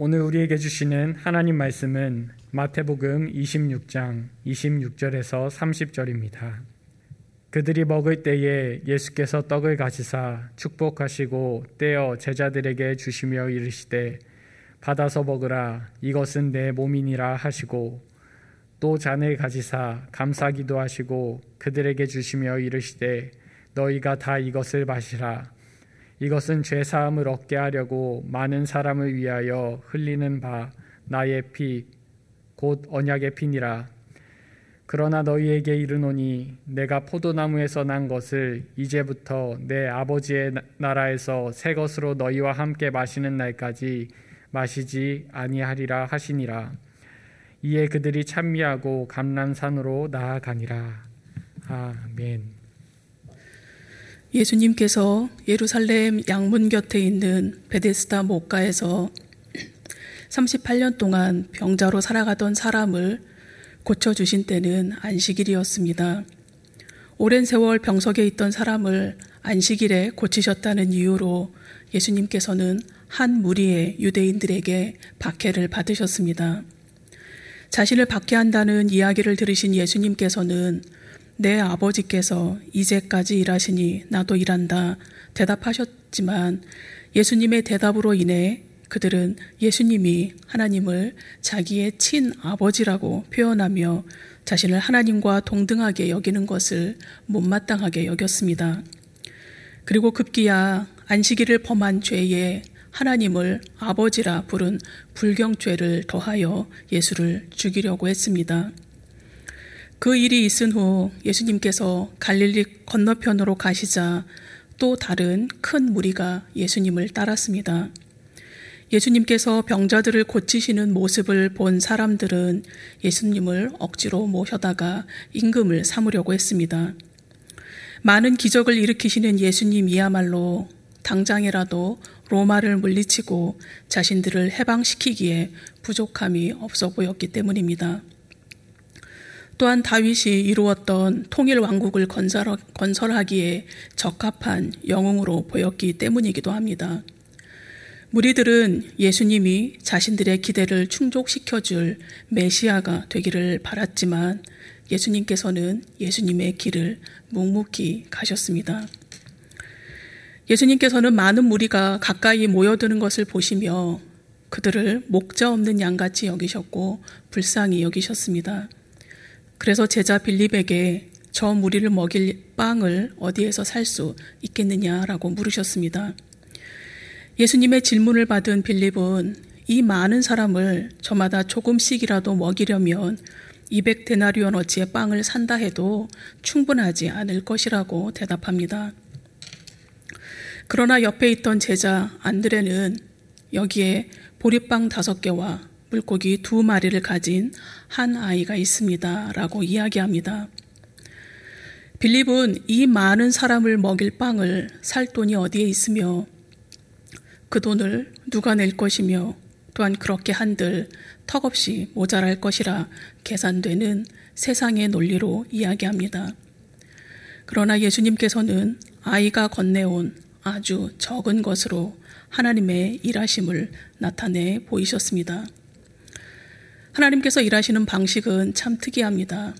오늘 우리에게 주시는 하나님 말씀은 마태복음 26장 26절에서 30절입니다. 그들이 먹을 때에 예수께서 떡을 가지사 축복하시고 떼어 제자들에게 주시며 이르시되 받아서 먹으라 이것은 내 몸이니라 하시고 또 잔을 가지사 감사기도 하시고 그들에게 주시며 이르시되 너희가 다 이것을 마시라 이것은 죄 사함을 얻게 하려고 많은 사람을 위하여 흘리는 바 나의 피 곧 언약의 피니라. 그러나 너희에게 이르노니 내가 포도나무에서 난 것을 이제부터 내 아버지의 나라에서 새 것으로 너희와 함께 마시는 날까지 마시지 아니하리라 하시니라. 이에 그들이 찬미하고 감람산으로 나아가니라. 아멘. 예수님께서 예루살렘 양문 곁에 있는 베데스다 목가에서 38년 동안 병자로 살아가던 사람을 고쳐주신 때는 안식일이었습니다. 오랜 세월 병석에 있던 사람을 안식일에 고치셨다는 이유로 예수님께서는 한 무리의 유대인들에게 박해를 받으셨습니다. 자신을 박해한다는 이야기를 들으신 예수님께서는 내 아버지께서 이제까지 일하시니 나도 일한다 대답하셨지만 예수님의 대답으로 인해 그들은 예수님이 하나님을 자기의 친 아버지라고 표현하며 자신을 하나님과 동등하게 여기는 것을 못마땅하게 여겼습니다. 그리고 급기야 안식일을 범한 죄에 하나님을 아버지라 부른 불경죄를 더하여 예수를 죽이려고 했습니다. 그 일이 있은 후 예수님께서 갈릴리 건너편으로 가시자 또 다른 큰 무리가 예수님을 따랐습니다. 예수님께서 병자들을 고치시는 모습을 본 사람들은 예수님을 억지로 모셔다가 임금을 삼으려고 했습니다. 많은 기적을 일으키시는 예수님이야말로 당장이라도 로마를 물리치고 자신들을 해방시키기에 부족함이 없어 보였기 때문입니다. 또한 다윗이 이루었던 통일 왕국을 건설하기에 적합한 영웅으로 보였기 때문이기도 합니다. 무리들은 예수님이 자신들의 기대를 충족시켜 줄 메시아가 되기를 바랐지만 예수님께서는 예수님의 길을 묵묵히 가셨습니다. 예수님께서는 많은 무리가 가까이 모여드는 것을 보시며 그들을 목자 없는 양같이 여기셨고 불쌍히 여기셨습니다. 그래서 제자 빌립에게 저 무리를 먹일 빵을 어디에서 살 수 있겠느냐라고 물으셨습니다. 예수님의 질문을 받은 빌립은 이 많은 사람을 저마다 조금씩이라도 먹이려면 200데나리온 어치의 빵을 산다 해도 충분하지 않을 것이라고 대답합니다. 그러나 옆에 있던 제자 안드레는 여기에 보리빵 다섯 개와 물고기 두 마리를 가진 한 아이가 있습니다. 라고 이야기합니다. 빌립은 이 많은 사람을 먹일 빵을 살 돈이 어디에 있으며 그 돈을 누가 낼 것이며 또한 그렇게 한들 턱없이 모자랄 것이라 계산되는 세상의 논리로 이야기합니다. 그러나 예수님께서는 아이가 건네온 아주 적은 것으로 하나님의 일하심을 나타내 보이셨습니다. 하나님께서 일하시는 방식은 참 특이합니다.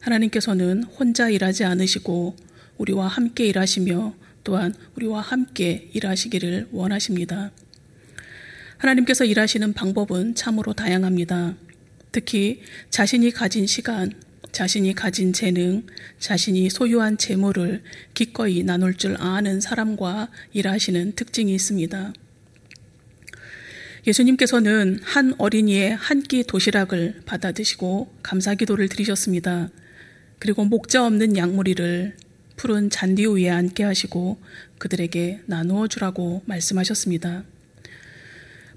하나님께서는 혼자 일하지 않으시고 우리와 함께 일하시며 또한 우리와 함께 일하시기를 원하십니다. 하나님께서 일하시는 방법은 참으로 다양합니다. 특히 자신이 가진 시간, 자신이 가진 재능, 자신이 소유한 재물을 기꺼이 나눌 줄 아는 사람과 일하시는 특징이 있습니다. 예수님께서는 한 어린이의 한 끼 도시락을 받아 드시고 감사 기도를 드리셨습니다. 그리고 목자 없는 양무리를 푸른 잔디 위에 앉게 하시고 그들에게 나누어 주라고 말씀하셨습니다.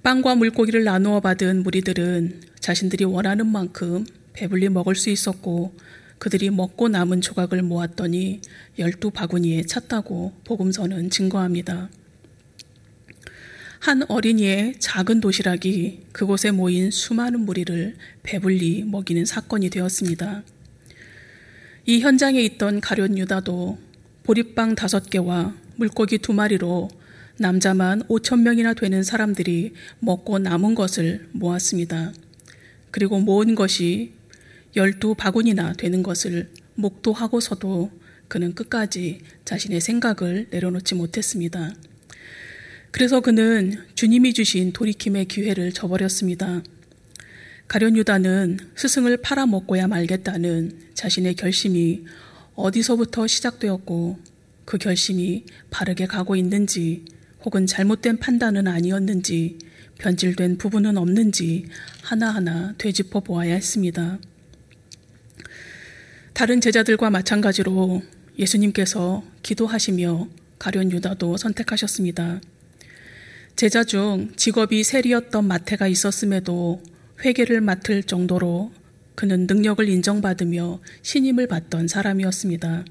빵과 물고기를 나누어 받은 무리들은 자신들이 원하는 만큼 배불리 먹을 수 있었고 그들이 먹고 남은 조각을 모았더니 열두 바구니에 찼다고 복음서는 증거합니다. 한 어린이의 작은 도시락이 그곳에 모인 수많은 무리를 배불리 먹이는 사건이 되었습니다. 이 현장에 있던 가룟 유다도 보리빵 다섯 개와 물고기 두 마리로 남자만 5천 명이나 되는 사람들이 먹고 남은 것을 모았습니다. 그리고 모은 것이 열두 바구니나 되는 것을 목도하고서도 그는 끝까지 자신의 생각을 내려놓지 못했습니다. 그래서 그는 주님이 주신 돌이킴의 기회를 저버렸습니다. 가련 유다는 스승을 팔아먹고야 말겠다는 자신의 결심이 어디서부터 시작되었고 그 결심이 바르게 가고 있는지 혹은 잘못된 판단은 아니었는지 변질된 부분은 없는지 하나하나 되짚어 보아야 했습니다. 다른 제자들과 마찬가지로 예수님께서 기도하시며 가련 유다도 선택하셨습니다. 제자 중 직업이 세리였던 마태가 있었음에도 회계를 맡을 정도로 그는 능력을 인정받으며 신임을 받던 사람이었습니다.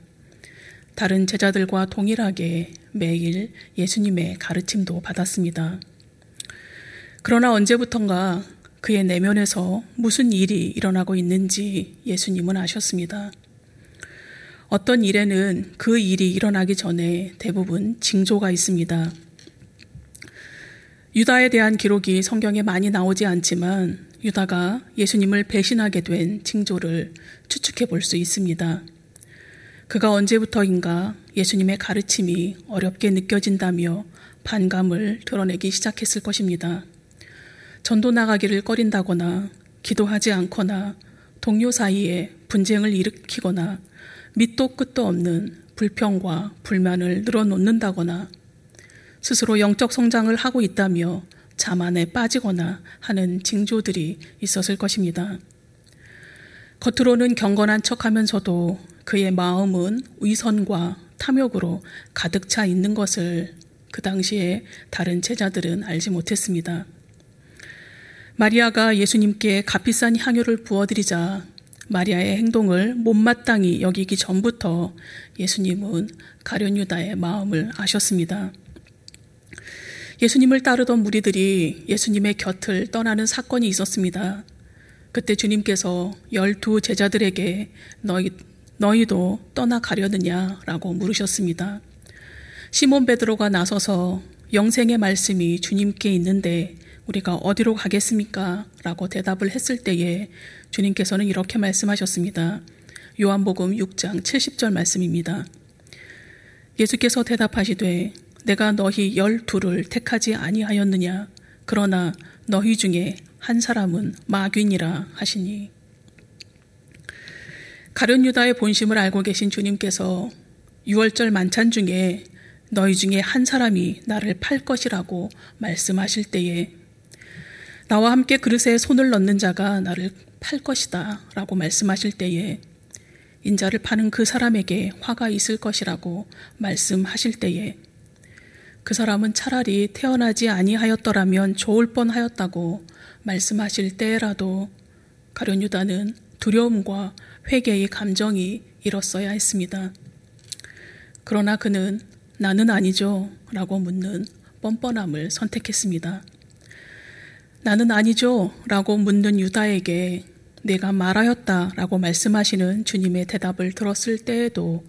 다른 제자들과 동일하게 매일 예수님의 가르침도 받았습니다. 그러나 언제부턴가 그의 내면에서 무슨 일이 일어나고 있는지 예수님은 아셨습니다. 어떤 일에는 그 일이 일어나기 전에 대부분 징조가 있습니다. 유다에 대한 기록이 성경에 많이 나오지 않지만 유다가 예수님을 배신하게 된 징조를 추측해 볼 수 있습니다. 그가 언제부터인가 예수님의 가르침이 어렵게 느껴진다며 반감을 드러내기 시작했을 것입니다. 전도 나가기를 꺼린다거나 기도하지 않거나 동료 사이에 분쟁을 일으키거나 밑도 끝도 없는 불평과 불만을 늘어놓는다거나 스스로 영적 성장을 하고 있다며 자만에 빠지거나 하는 징조들이 있었을 것입니다. 겉으로는 경건한 척 하면서도 그의 마음은 위선과 탐욕으로 가득 차 있는 것을 그 당시에 다른 제자들은 알지 못했습니다. 마리아가 예수님께 값비싼 향유를 부어드리자 마리아의 행동을 못마땅히 여기기 전부터 예수님은 가련 유다의 마음을 아셨습니다. 예수님을 따르던 무리들이 예수님의 곁을 떠나는 사건이 있었습니다. 그때 주님께서 열두 제자들에게 너희, 너희도 떠나가려느냐라고 물으셨습니다. 시몬 베드로가 나서서 영생의 말씀이 주님께 있는데 우리가 어디로 가겠습니까? 라고 대답을 했을 때에 주님께서는 이렇게 말씀하셨습니다. 요한복음 6장 70절 말씀입니다. 예수께서 대답하시되 내가 너희 열두를 택하지 아니하였느냐? 그러나 너희 중에 한 사람은 마귀니라 하시니. 가룟 유다의 본심을 알고 계신 주님께서 6월절 만찬 중에 너희 중에 한 사람이 나를 팔 것이라고 말씀하실 때에 나와 함께 그릇에 손을 넣는 자가 나를 팔 것이다 라고 말씀하실 때에 인자를 파는 그 사람에게 화가 있을 것이라고 말씀하실 때에 그 사람은 차라리 태어나지 아니하였더라면 좋을 뻔하였다고 말씀하실 때라도 가련 유다는 두려움과 회개의 감정이 일었어야 했습니다. 그러나 그는 나는 아니죠 라고 묻는 뻔뻔함을 선택했습니다. 나는 아니죠 라고 묻는 유다에게 내가 말하였다 라고 말씀하시는 주님의 대답을 들었을 때에도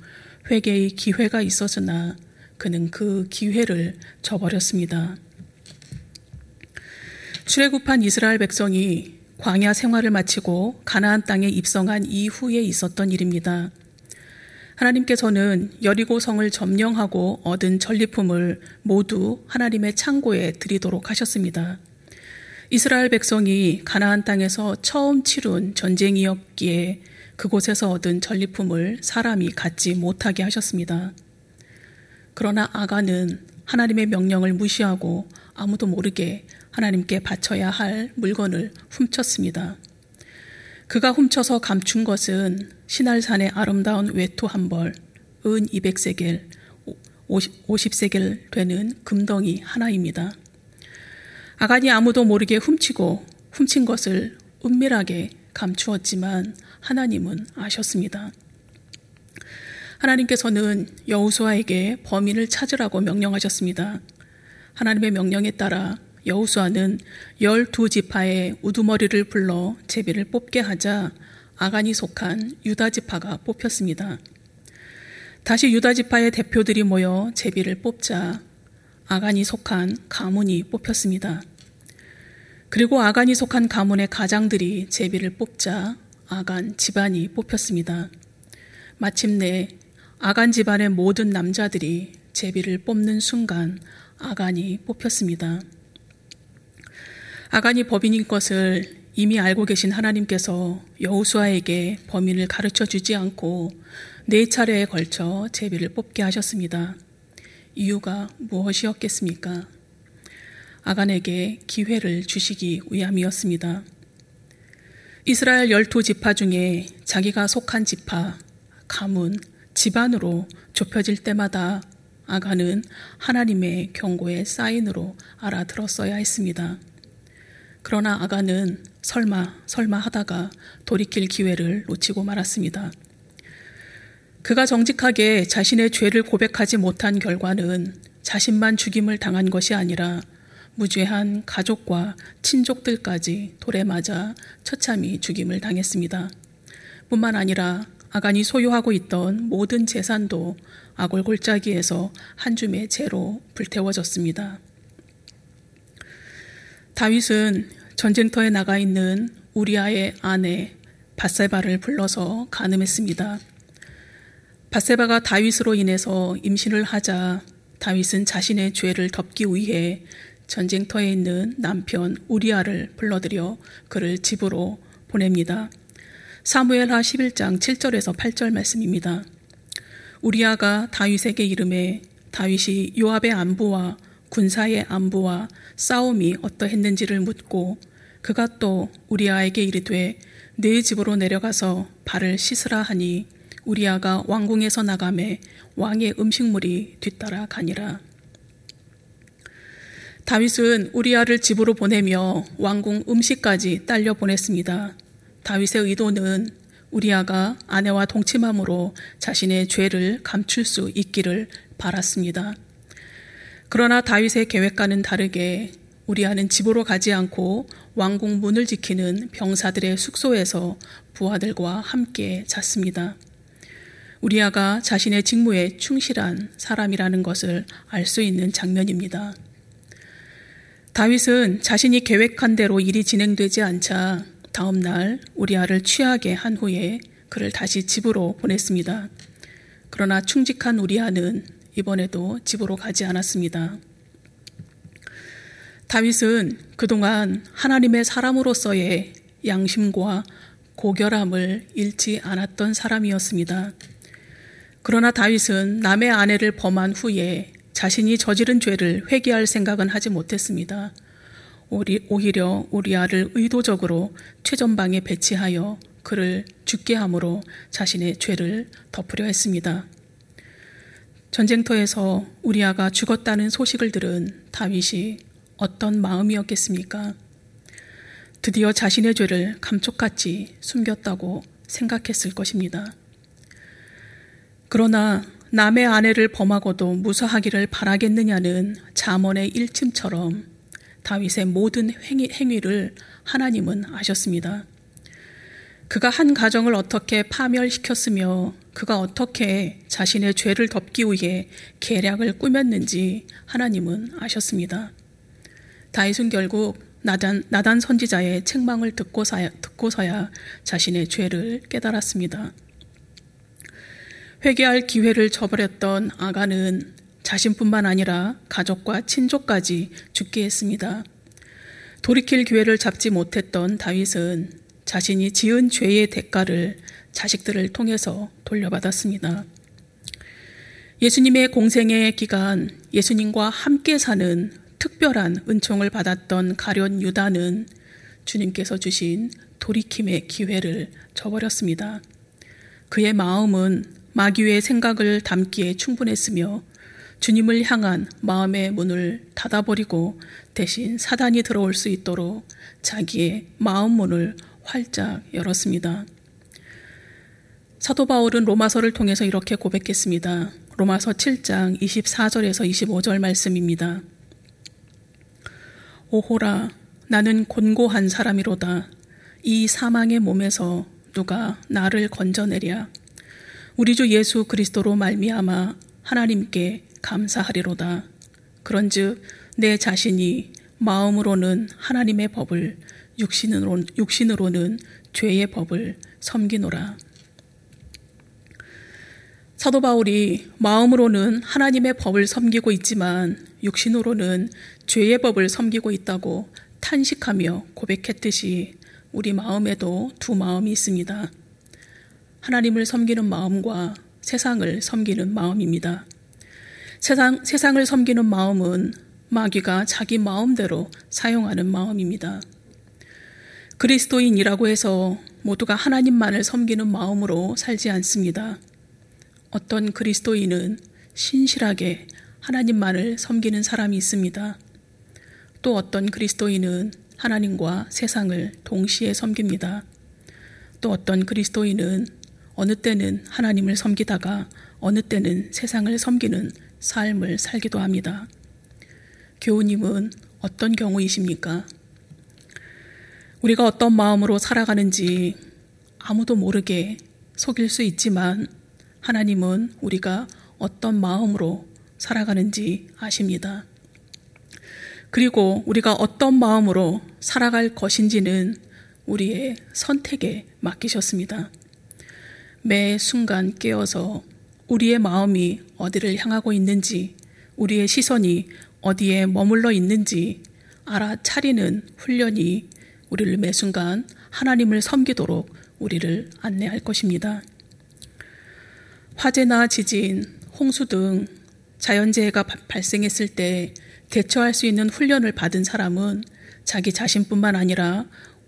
회개의 기회가 있었으나 그는 그 기회를 저버렸습니다. 출애굽한 이스라엘 백성이 광야 생활을 마치고 가나안 땅에 입성한 이후에 있었던 일입니다. 하나님께서는 여리고 성을 점령하고 얻은 전리품을 모두 하나님의 창고에 드리도록 하셨습니다. 이스라엘 백성이 가나안 땅에서 처음 치룬 전쟁이었기에 그곳에서 얻은 전리품을 사람이 갖지 못하게 하셨습니다. 그러나 아가는 하나님의 명령을 무시하고 아무도 모르게 하나님께 바쳐야 할 물건을 훔쳤습니다. 그가 훔쳐서 감춘 것은 신할산의 아름다운 외투 한 벌, 은 200세겔, 50세겔 되는 금덩이 하나입니다. 아간이 아무도 모르게 훔치고 훔친 것을 은밀하게 감추었지만 하나님은 아셨습니다. 하나님께서는 여우수아에게 범인을 찾으라고 명령하셨습니다. 하나님의 명령에 따라 여우수아는 열두 지파의 우두머리를 불러 제비를 뽑게 하자 아간이 속한 유다 지파가 뽑혔습니다. 다시 유다 지파의 대표들이 모여 제비를 뽑자 아간이 속한 가문이 뽑혔습니다. 그리고 아간이 속한 가문의 가장들이 제비를 뽑자 아간 집안이 뽑혔습니다. 마침내 아간 집안의 모든 남자들이 제비를 뽑는 순간 아간이 뽑혔습니다. 아간이 법인인 것을 이미 알고 계신 하나님께서 여우수아에게 범인을 가르쳐 주지 않고 네 차례에 걸쳐 제비를 뽑게 하셨습니다. 이유가 무엇이었겠습니까? 아간에게 기회를 주시기 위함이었습니다. 이스라엘 열두 지파 중에 자기가 속한 지파, 가문, 집안으로 좁혀질 때마다 아간은 하나님의 경고의 사인으로 알아들었어야 했습니다. 그러나 아간은 설마, 설마 하다가 돌이킬 기회를 놓치고 말았습니다. 그가 정직하게 자신의 죄를 고백하지 못한 결과는 자신만 죽임을 당한 것이 아니라 무죄한 가족과 친족들까지 돌에 맞아 처참히 죽임을 당했습니다. 뿐만 아니라 아간이 소유하고 있던 모든 재산도 아골 골짜기에서 한 줌의 재로 불태워졌습니다. 다윗은 전쟁터에 나가 있는 우리아의 아내 바세바를 불러서 간음했습니다. 바세바가 다윗으로 인해서 임신을 하자 다윗은 자신의 죄를 덮기 위해 전쟁터에 있는 남편 우리아를 불러들여 그를 집으로 보냅니다. 사무엘하 11장 7절에서 8절 말씀입니다. 우리아가 다윗에게 이름에 다윗이 요압의 안부와 군사의 안부와 싸움이 어떠했는지를 묻고 그가 또 우리아에게 이르되 네 집으로 내려가서 발을 씻으라 하니 우리아가 왕궁에서 나가매 왕의 음식물이 뒤따라 가니라. 다윗은 우리아를 집으로 보내며 왕궁 음식까지 딸려 보냈습니다. 다윗의 의도는 우리아가 아내와 동침함으로 자신의 죄를 감출 수 있기를 바랐습니다. 그러나 다윗의 계획과는 다르게 우리아는 집으로 가지 않고 왕궁 문을 지키는 병사들의 숙소에서 부하들과 함께 잤습니다. 우리아가 자신의 직무에 충실한 사람이라는 것을 알 수 있는 장면입니다. 다윗은 자신이 계획한 대로 일이 진행되지 않자 다음 날 우리 아를 취하게 한 후에 그를 다시 집으로 보냈습니다. 그러나 충직한 우리 아는 이번에도 집으로 가지 않았습니다. 다윗은 그동안 하나님의 사람으로서의 양심과 고결함을 잃지 않았던 사람이었습니다. 그러나 다윗은 남의 아내를 범한 후에 자신이 저지른 죄를 회개할 생각은 하지 못했습니다. 오히려 우리아를 의도적으로 최전방에 배치하여 그를 죽게 함으로 자신의 죄를 덮으려 했습니다. 전쟁터에서 우리아가 죽었다는 소식을 들은 다윗이 어떤 마음이었겠습니까? 드디어 자신의 죄를 감쪽같이 숨겼다고 생각했을 것입니다. 그러나 남의 아내를 범하고도 무사하기를 바라겠느냐는 잠언의 일침처럼 다윗의 모든 행위, 행위를 하나님은 아셨습니다. 그가 한 가정을 어떻게 파멸시켰으며 그가 어떻게 자신의 죄를 덮기 위해 계략을 꾸몄는지 하나님은 아셨습니다. 다윗은 결국 나단, 나단 선지자의 책망을 듣고서야, 듣고서야 자신의 죄를 깨달았습니다. 회개할 기회를 저버렸던 아가는 자신뿐만 아니라 가족과 친족까지 죽게 했습니다. 돌이킬 기회를 잡지 못했던 다윗은 자신이 지은 죄의 대가를 자식들을 통해서 돌려받았습니다. 예수님의 공생의 기간 예수님과 함께 사는 특별한 은총을 받았던 가련 유다는 주님께서 주신 돌이킴의 기회를 저버렸습니다. 그의 마음은 마귀의 생각을 담기에 충분했으며 주님을 향한 마음의 문을 닫아버리고 대신 사단이 들어올 수 있도록 자기의 마음 문을 활짝 열었습니다. 사도 바울은 로마서를 통해서 이렇게 고백했습니다. 로마서 7장 24절에서 25절 말씀입니다. 오호라 나는 곤고한 사람이로다. 이 사망의 몸에서 누가 나를 건져내랴. 우리 주 예수 그리스도로 말미암아 하나님께 감사하리로다. 그런즉 내 자신이 마음으로는 하나님의 법을 육신으로, 육신으로는 죄의 법을 섬기노라. 사도 바울이 마음으로는 하나님의 법을 섬기고 있지만 육신으로는 죄의 법을 섬기고 있다고 탄식하며 고백했듯이 우리 마음에도 두 마음이 있습니다. 하나님을 섬기는 마음과 세상을 섬기는 마음입니다. 세상, 세상을 섬기는 마음은 마귀가 자기 마음대로 사용하는 마음입니다. 그리스도인이라고 해서 모두가 하나님만을 섬기는 마음으로 살지 않습니다. 어떤 그리스도인은 신실하게 하나님만을 섬기는 사람이 있습니다. 또 어떤 그리스도인은 하나님과 세상을 동시에 섬깁니다. 또 어떤 그리스도인은 어느 때는 하나님을 섬기다가 어느 때는 세상을 섬기는 삶을 살기도 합니다. 교우님은 어떤 경우이십니까? 우리가 어떤 마음으로 살아가는지 아무도 모르게 속일 수 있지만 하나님은 우리가 어떤 마음으로 살아가는지 아십니다. 그리고 우리가 어떤 마음으로 살아갈 것인지는 우리의 선택에 맡기셨습니다. 매 순간 깨어서 우리의 마음이 어디를 향하고 있는지, 우리의 시선이 어디에 머물러 있는지 알아차리는 훈련이 우리를 매 순간 하나님을 섬기도록 우리를 안내할 것입니다. 화재나 지진, 홍수 등 자연재해가 발생했을 때 대처할 수 있는 훈련을 받은 사람은 자기 자신뿐만 아니라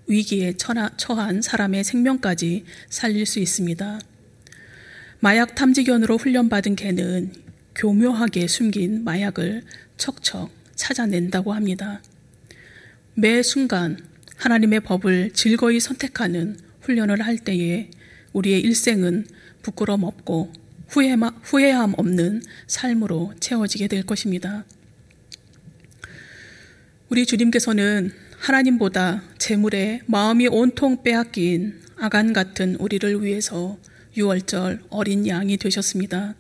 위기에 처한 사람의 생명까지 살릴 수 있습니다. 마약 탐지견으로 훈련받은 개는 교묘하게 숨긴 마약을 척척 찾아낸다고 합니다. 매 순간 하나님의 법을 즐거이 선택하는 훈련을 할 때에 우리의 일생은 부끄럼 없고 후회함 없는 삶으로 채워지게 될 것입니다. 우리 주님께서는 하나님보다 재물에 마음이 온통 빼앗긴 아간 같은 우리를 위해서 6월절 어린 양이 되셨습니다.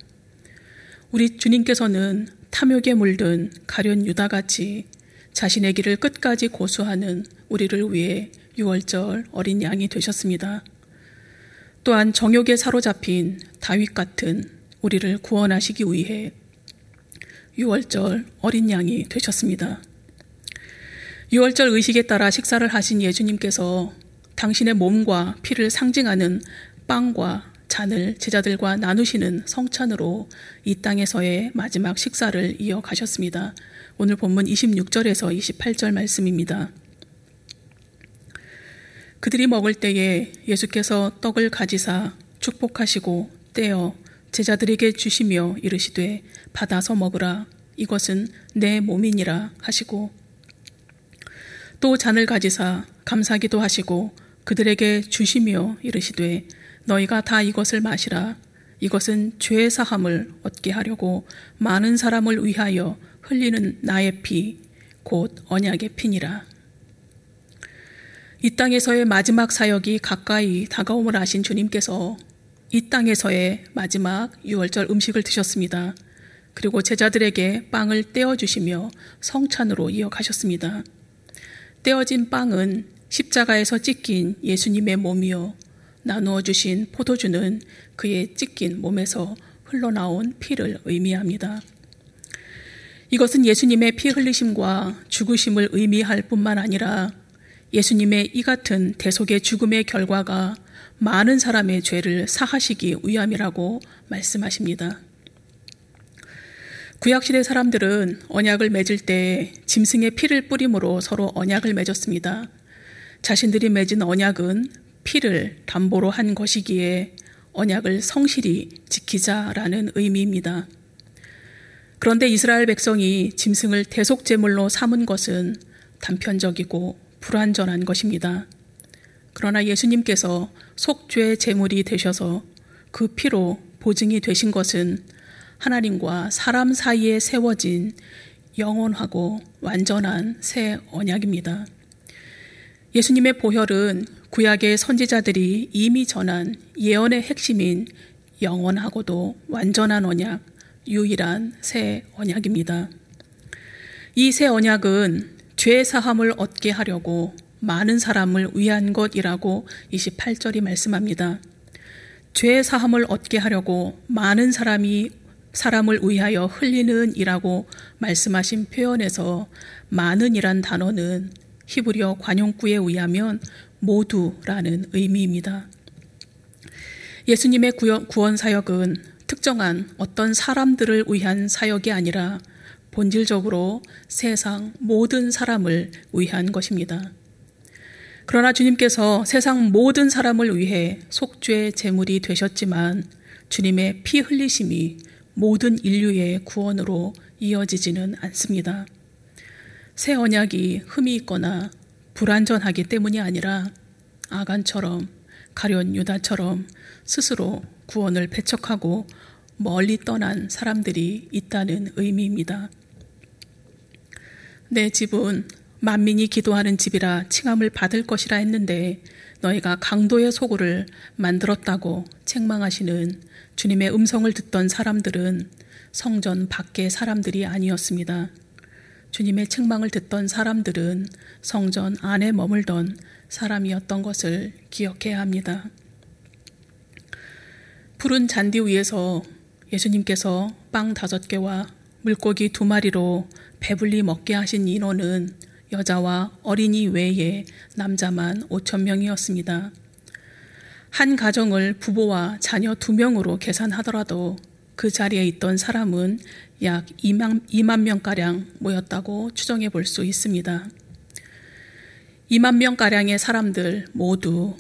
우리 주님께서는 탐욕에 물든 가련 유다같이 자신의 길을 끝까지 고수하는 우리를 위해 6월절 어린 양이 되셨습니다. 또한 정욕에 사로잡힌 다윗 같은 우리를 구원하시기 위해 6월절 어린 양이 되셨습니다. 6월절 의식에 따라 식사를 하신 예수님께서 당신의 몸과 피를 상징하는 빵과 잔을 제자들과 나누시는 성찬으로 이 땅에서의 마지막 식사를 이어가셨습니다. 오늘 본문 26절에서 28절 말씀입니다. 그들이 먹을 때에 예수께서 떡을 가지사 축복하시고 떼어 제자들에게 주시며 이르시되 받아서 먹으라 이것은 내 몸이니라 하시고 또 잔을 가지사 감사기도 하시고 그들에게 주시며 이르시되 너희가 다 이것을 마시라 이것은 죄 사함을 얻게 하려고 많은 사람을 위하여 흘리는 나의 피 곧 언약의 피니라 이 땅에서의 마지막 사역이 가까이 다가옴을 아신 주님께서 이 땅에서의 마지막 유월절 음식을 드셨습니다. 그리고 제자들에게 빵을 떼어주시며 성찬으로 이어가셨습니다. 떼어진 빵은 십자가에서 찢긴 예수님의 몸이요. 나누어 주신 포도주는 그의 찢긴 몸에서 흘러나온 피를 의미합니다. 이것은 예수님의 피 흘리심과 죽으심을 의미할 뿐만 아니라 예수님의 이 같은 대속의 죽음의 결과가 많은 사람의 죄를 사하시기 위함이라고 말씀하십니다. 구약시대 사람들은 언약을 맺을 때 짐승의 피를 뿌림으로 서로 언약을 맺었습니다. 자신들이 맺은 언약은 피를 담보로 한 것이기에 언약을 성실히 지키자라는 의미입니다. 그런데 이스라엘 백성이 짐승을 대속제물로 삼은 것은 단편적이고 불완전한 것입니다. 그러나 예수님께서 속죄 제물이 되셔서 그 피로 보증이 되신 것은 하나님과 사람 사이에 세워진 영원하고 완전한 새 언약입니다. 예수님의 보혈은 구약의 선지자들이 이미 전한 예언의 핵심인 영원하고도 완전한 언약, 유일한 새 언약입니다. 이 새 언약은 죄 사함을 얻게 하려고 많은 사람을 위한 것이라고 28절이 말씀합니다. 죄 사함을 얻게 하려고 많은 사람이 사람을 위하여 흘리는 이라고 말씀하신 표현에서 많은이란 단어는 히브리어 관용구에 의하면 모두라는 의미입니다. 예수님의 구원 사역은 특정한 어떤 사람들을 위한 사역이 아니라 본질적으로 세상 모든 사람을 위한 것입니다. 그러나 주님께서 세상 모든 사람을 위해 속죄 제물이 되셨지만 주님의 피 흘리심이 모든 인류의 구원으로 이어지지는 않습니다. 새 언약이 흠이 있거나 불완전하기 때문이 아니라 아간처럼 가련 유다처럼 스스로 구원을 배척하고 멀리 떠난 사람들이 있다는 의미입니다. 내 집은 만민이 기도하는 집이라 칭함을 받을 것이라 했는데 너희가 강도의 소굴을 만들었다고 책망하시는 주님의 음성을 듣던 사람들은 성전 밖의 사람들이 아니었습니다. 주님의 책망을 듣던 사람들은 성전 안에 머물던 사람이었던 것을 기억해야 합니다. 푸른 잔디 위에서 예수님께서 빵 다섯 개와 물고기 두 마리로 배불리 먹게 하신 인원은 여자와 어린이 외에 남자만 5천 명이었습니다. 한 가정을 부부와 자녀 두 명으로 계산하더라도 그 자리에 있던 사람은 약 2만, 2만 명가량 모였다고 추정해 볼 수 있습니다. 2만 명가량의 사람들 모두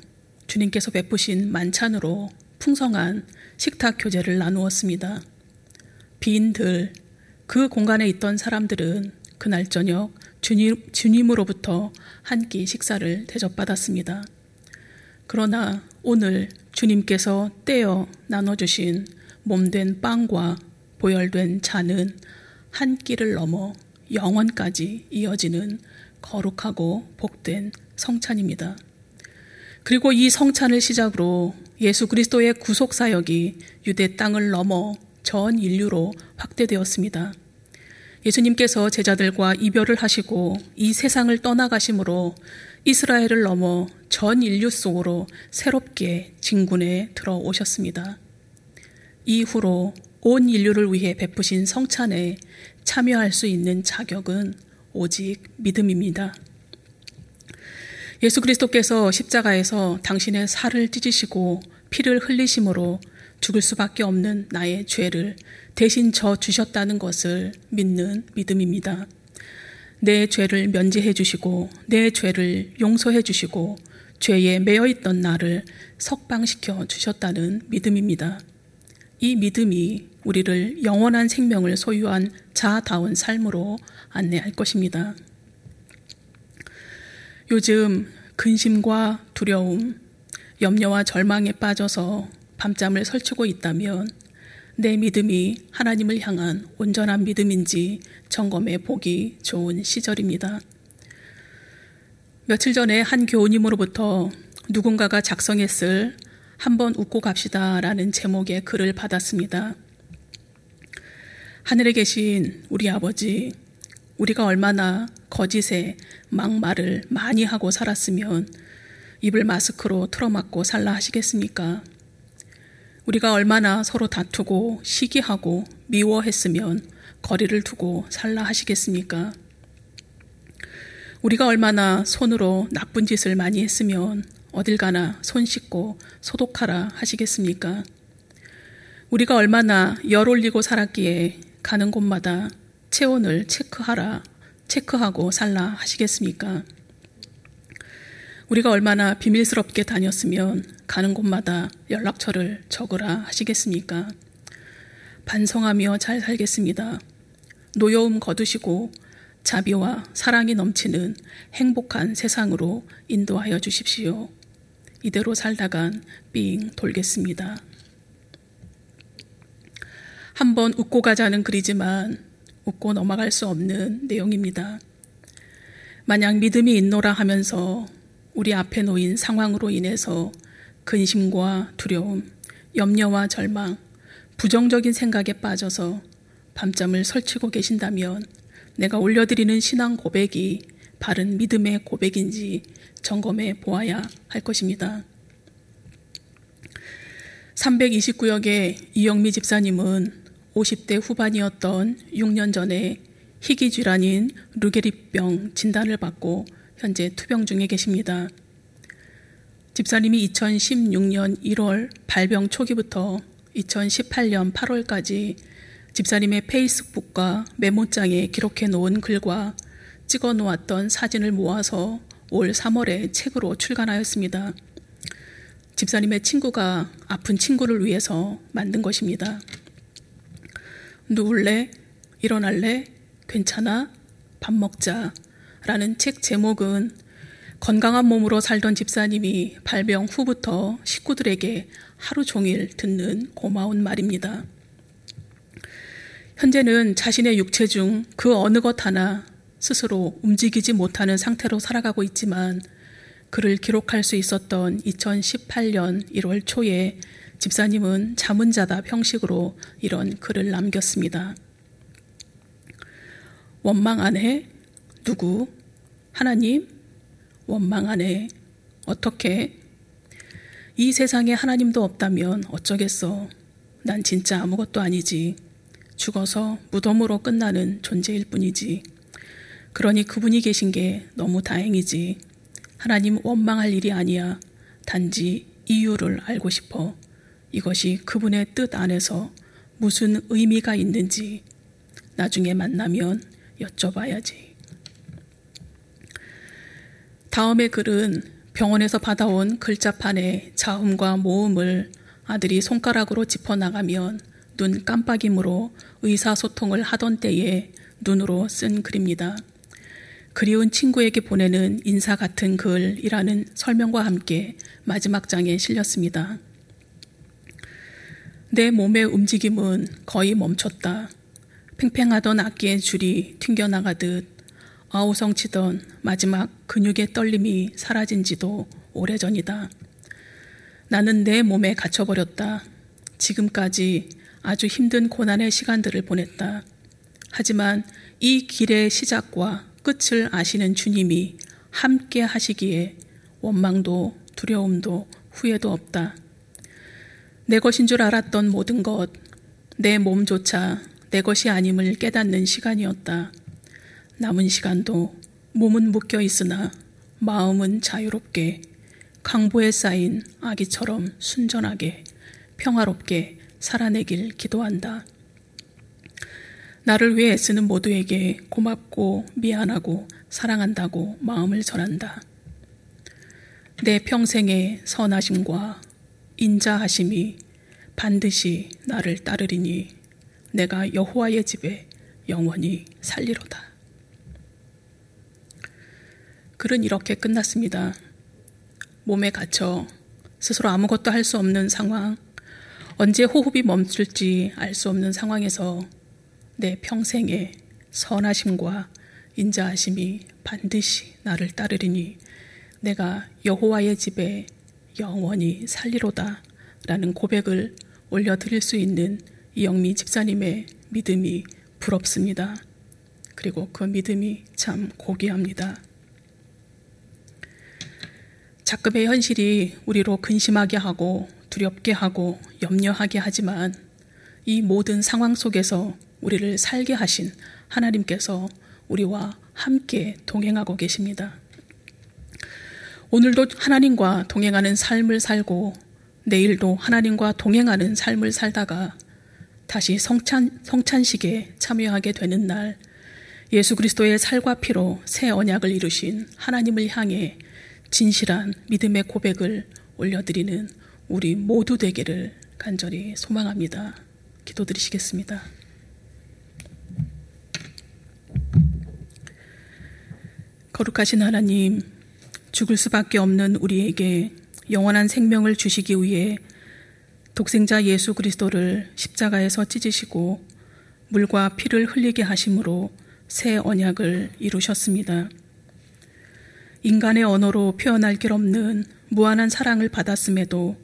주님께서 베푸신 만찬으로 풍성한 식탁 교제를 나누었습니다. 빈들, 그 공간에 있던 사람들은 그날 저녁 주님, 주님으로부터 한 끼 식사를 대접받았습니다. 그러나 오늘 주님께서 떼어 나눠주신 몸된 빵과 보혈된 잔은 한 끼를 넘어 영원까지 이어지는 거룩하고 복된 성찬입니다. 그리고 이 성찬을 시작으로 예수 그리스도의 구속 사역이 유대 땅을 넘어 전 인류로 확대되었습니다. 예수님께서 제자들과 이별을 하시고 이 세상을 떠나가심으로 이스라엘을 넘어 전 인류 속으로 새롭게 진군에 들어오셨습니다. 이후로 온 인류를 위해 베푸신 성찬에 참여할 수 있는 자격은 오직 믿음입니다. 예수 그리스도께서 십자가에서 당신의 살을 찢으시고 피를 흘리심으로 죽을 수밖에 없는 나의 죄를 대신 져 주셨다는 것을 믿는 믿음입니다. 내 죄를 면제해 주시고 내 죄를 용서해 주시고 죄에 매여 있던 나를 석방시켜 주셨다는 믿음입니다. 이 믿음이 우리를 영원한 생명을 소유한 자다운 삶으로 안내할 것입니다. 요즘 근심과 두려움, 염려와 절망에 빠져서 밤잠을 설치고 있다면 내 믿음이 하나님을 향한 온전한 믿음인지 점검해 보기 좋은 시절입니다. 며칠 전에 한 교우님으로부터 누군가가 작성했을 한번 웃고 갑시다 라는 제목의 글을 받았습니다. 하늘에 계신 우리 아버지, 우리가 얼마나 거짓에 막말을 많이 하고 살았으면 입을 마스크로 틀어막고 살라 하시겠습니까? 우리가 얼마나 서로 다투고 시기하고 미워했으면 거리를 두고 살라 하시겠습니까? 우리가 얼마나 손으로 나쁜 짓을 많이 했으면 어딜 가나 손 씻고 소독하라 하시겠습니까? 우리가 얼마나 열 올리고 살았기에 가는 곳마다 체온을 체크하라, 체크하고 살라 하시겠습니까? 우리가 얼마나 비밀스럽게 다녔으면 가는 곳마다 연락처를 적으라 하시겠습니까? 반성하며 잘 살겠습니다. 노여움 거두시고 자비와 사랑이 넘치는 행복한 세상으로 인도하여 주십시오. 이대로 살다간 삥 돌겠습니다. 한번 웃고 가자는 글이지만 웃고 넘어갈 수 없는 내용입니다. 만약 믿음이 있노라 하면서 우리 앞에 놓인 상황으로 인해서 근심과 두려움, 염려와 절망, 부정적인 생각에 빠져서 밤잠을 설치고 계신다면 내가 올려드리는 신앙 고백이 바른 믿음의 고백인지 점검해 보아야 할 것입니다. 329역의 이영미 집사님은 50대 후반이었던 6년 전에 희귀 질환인 루게리병 진단을 받고 현재 투병 중에 계십니다. 집사님이 2016년 1월 발병 초기부터 2018년 8월까지 집사님의 페이스북과 메모장에 기록해 놓은 글과 찍어 놓았던 사진을 모아서 올 3월에 책으로 출간하였습니다. 집사님의 친구가 아픈 친구를 위해서 만든 것입니다. 누울래? 일어날래? 괜찮아? 밥 먹자. 라는 책 제목은 건강한 몸으로 살던 집사님이 발병 후부터 식구들에게 하루 종일 듣는 고마운 말입니다. 현재는 자신의 육체 중 그 어느 것 하나 스스로 움직이지 못하는 상태로 살아가고 있지만 그를 기록할 수 있었던 2018년 1월 초에 집사님은 자문자답 형식으로 이런 글을 남겼습니다. 원망 안 해? 누구? 하나님? 원망 안 해? 어떻게? 이 세상에 하나님도 없다면 어쩌겠어? 난 진짜 아무것도 아니지. 죽어서 무덤으로 끝나는 존재일 뿐이지. 그러니 그분이 계신 게 너무 다행이지. 하나님 원망할 일이 아니야. 단지 이유를 알고 싶어. 이것이 그분의 뜻 안에서 무슨 의미가 있는지 나중에 만나면 여쭤봐야지. 다음의 글은 병원에서 받아온 글자판에 자음과 모음을 아들이 손가락으로 짚어 나가면 눈 깜빡임으로 의사소통을 하던 때에 눈으로 쓴 글입니다. 그리운 친구에게 보내는 인사 같은 글이라는 설명과 함께 마지막 장에 실렸습니다. 내 몸의 움직임은 거의 멈췄다. 팽팽하던 악기의 줄이 튕겨나가듯 아우성치던 마지막 근육의 떨림이 사라진 지도 오래전이다. 나는 내 몸에 갇혀버렸다. 지금까지 아주 힘든 고난의 시간들을 보냈다. 하지만 이 길의 시작과 끝을 아시는 주님이 함께 하시기에 원망도 두려움도 후회도 없다. 내 것인 줄 알았던 모든 것, 내 몸조차 내 것이 아님을 깨닫는 시간이었다. 남은 시간도 몸은 묶여 있으나 마음은 자유롭게 강보에 쌓인 아기처럼 순전하게 평화롭게 살아내길 기도한다. 나를 위해 애쓰는 모두에게 고맙고 미안하고 사랑한다고 마음을 전한다. 내 평생의 선하심과 인자하심이 반드시 나를 따르리니 내가 여호와의 집에 영원히 살리로다. 글은 이렇게 끝났습니다. 몸에 갇혀 스스로 아무것도 할 수 없는 상황, 언제 호흡이 멈출지 알 수 없는 상황에서 내 평생의 선하심과 인자하심이 반드시 나를 따르리니 내가 여호와의 집에 영원히 살리로다 라는 고백을 올려드릴 수 있는 이영미 집사님의 믿음이 부럽습니다. 그리고 그 믿음이 참 고귀합니다. 작급의 현실이 우리로 근심하게 하고 두렵게 하고 염려하게 하지만 이 모든 상황 속에서 우리를 살게 하신 하나님께서 우리와 함께 동행하고 계십니다. 오늘도 하나님과 동행하는 삶을 살고 내일도 하나님과 동행하는 삶을 살다가 다시 성찬, 성찬식에 참여하게 되는 날 예수 그리스도의 살과 피로 새 언약을 이루신 하나님을 향해 진실한 믿음의 고백을 올려드리는 우리 모두 되기를 간절히 소망합니다. 기도드리시겠습니다. 거룩하신 하나님, 죽을 수밖에 없는 우리에게 영원한 생명을 주시기 위해 독생자 예수 그리스도를 십자가에서 찢으시고 물과 피를 흘리게 하심으로 새 언약을 이루셨습니다. 인간의 언어로 표현할 길 없는 무한한 사랑을 받았음에도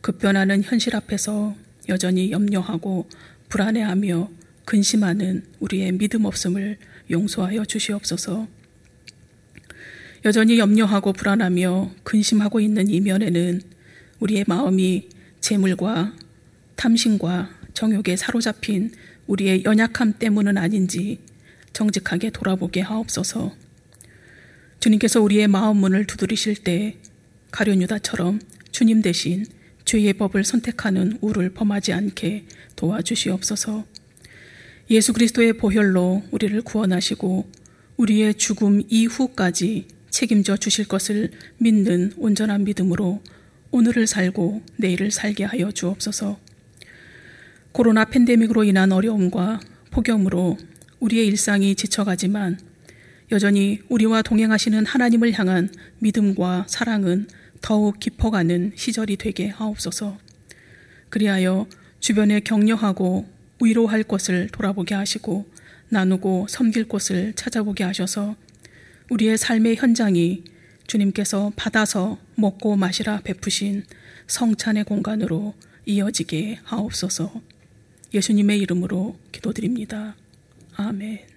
급변하는 현실 앞에서 여전히 염려하고 불안해하며 근심하는 우리의 믿음 없음을 용서하여 주시옵소서. 여전히 염려하고 불안하며 근심하고 있는 이면에는 우리의 마음이 재물과 탐심과 정욕에 사로잡힌 우리의 연약함 때문은 아닌지 정직하게 돌아보게 하옵소서. 주님께서 우리의 마음 문을 두드리실 때 가룟 유다처럼 주님 대신 죄의 법을 선택하는 우를 범하지 않게 도와주시옵소서. 예수 그리스도의 보혈로 우리를 구원하시고 우리의 죽음 이후까지 책임져 주실 것을 믿는 온전한 믿음으로 오늘을 살고 내일을 살게 하여 주옵소서. 코로나 팬데믹으로 인한 어려움과 폭염으로 우리의 일상이 지쳐가지만 여전히 우리와 동행하시는 하나님을 향한 믿음과 사랑은 더욱 깊어가는 시절이 되게 하옵소서. 그리하여 주변에 격려하고 위로할 것을 돌아보게 하시고 나누고 섬길 곳을 찾아보게 하셔서 우리의 삶의 현장이 주님께서 받아서 먹고 마시라 베푸신 성찬의 공간으로 이어지게 하옵소서. 예수님의 이름으로 기도드립니다. 아멘.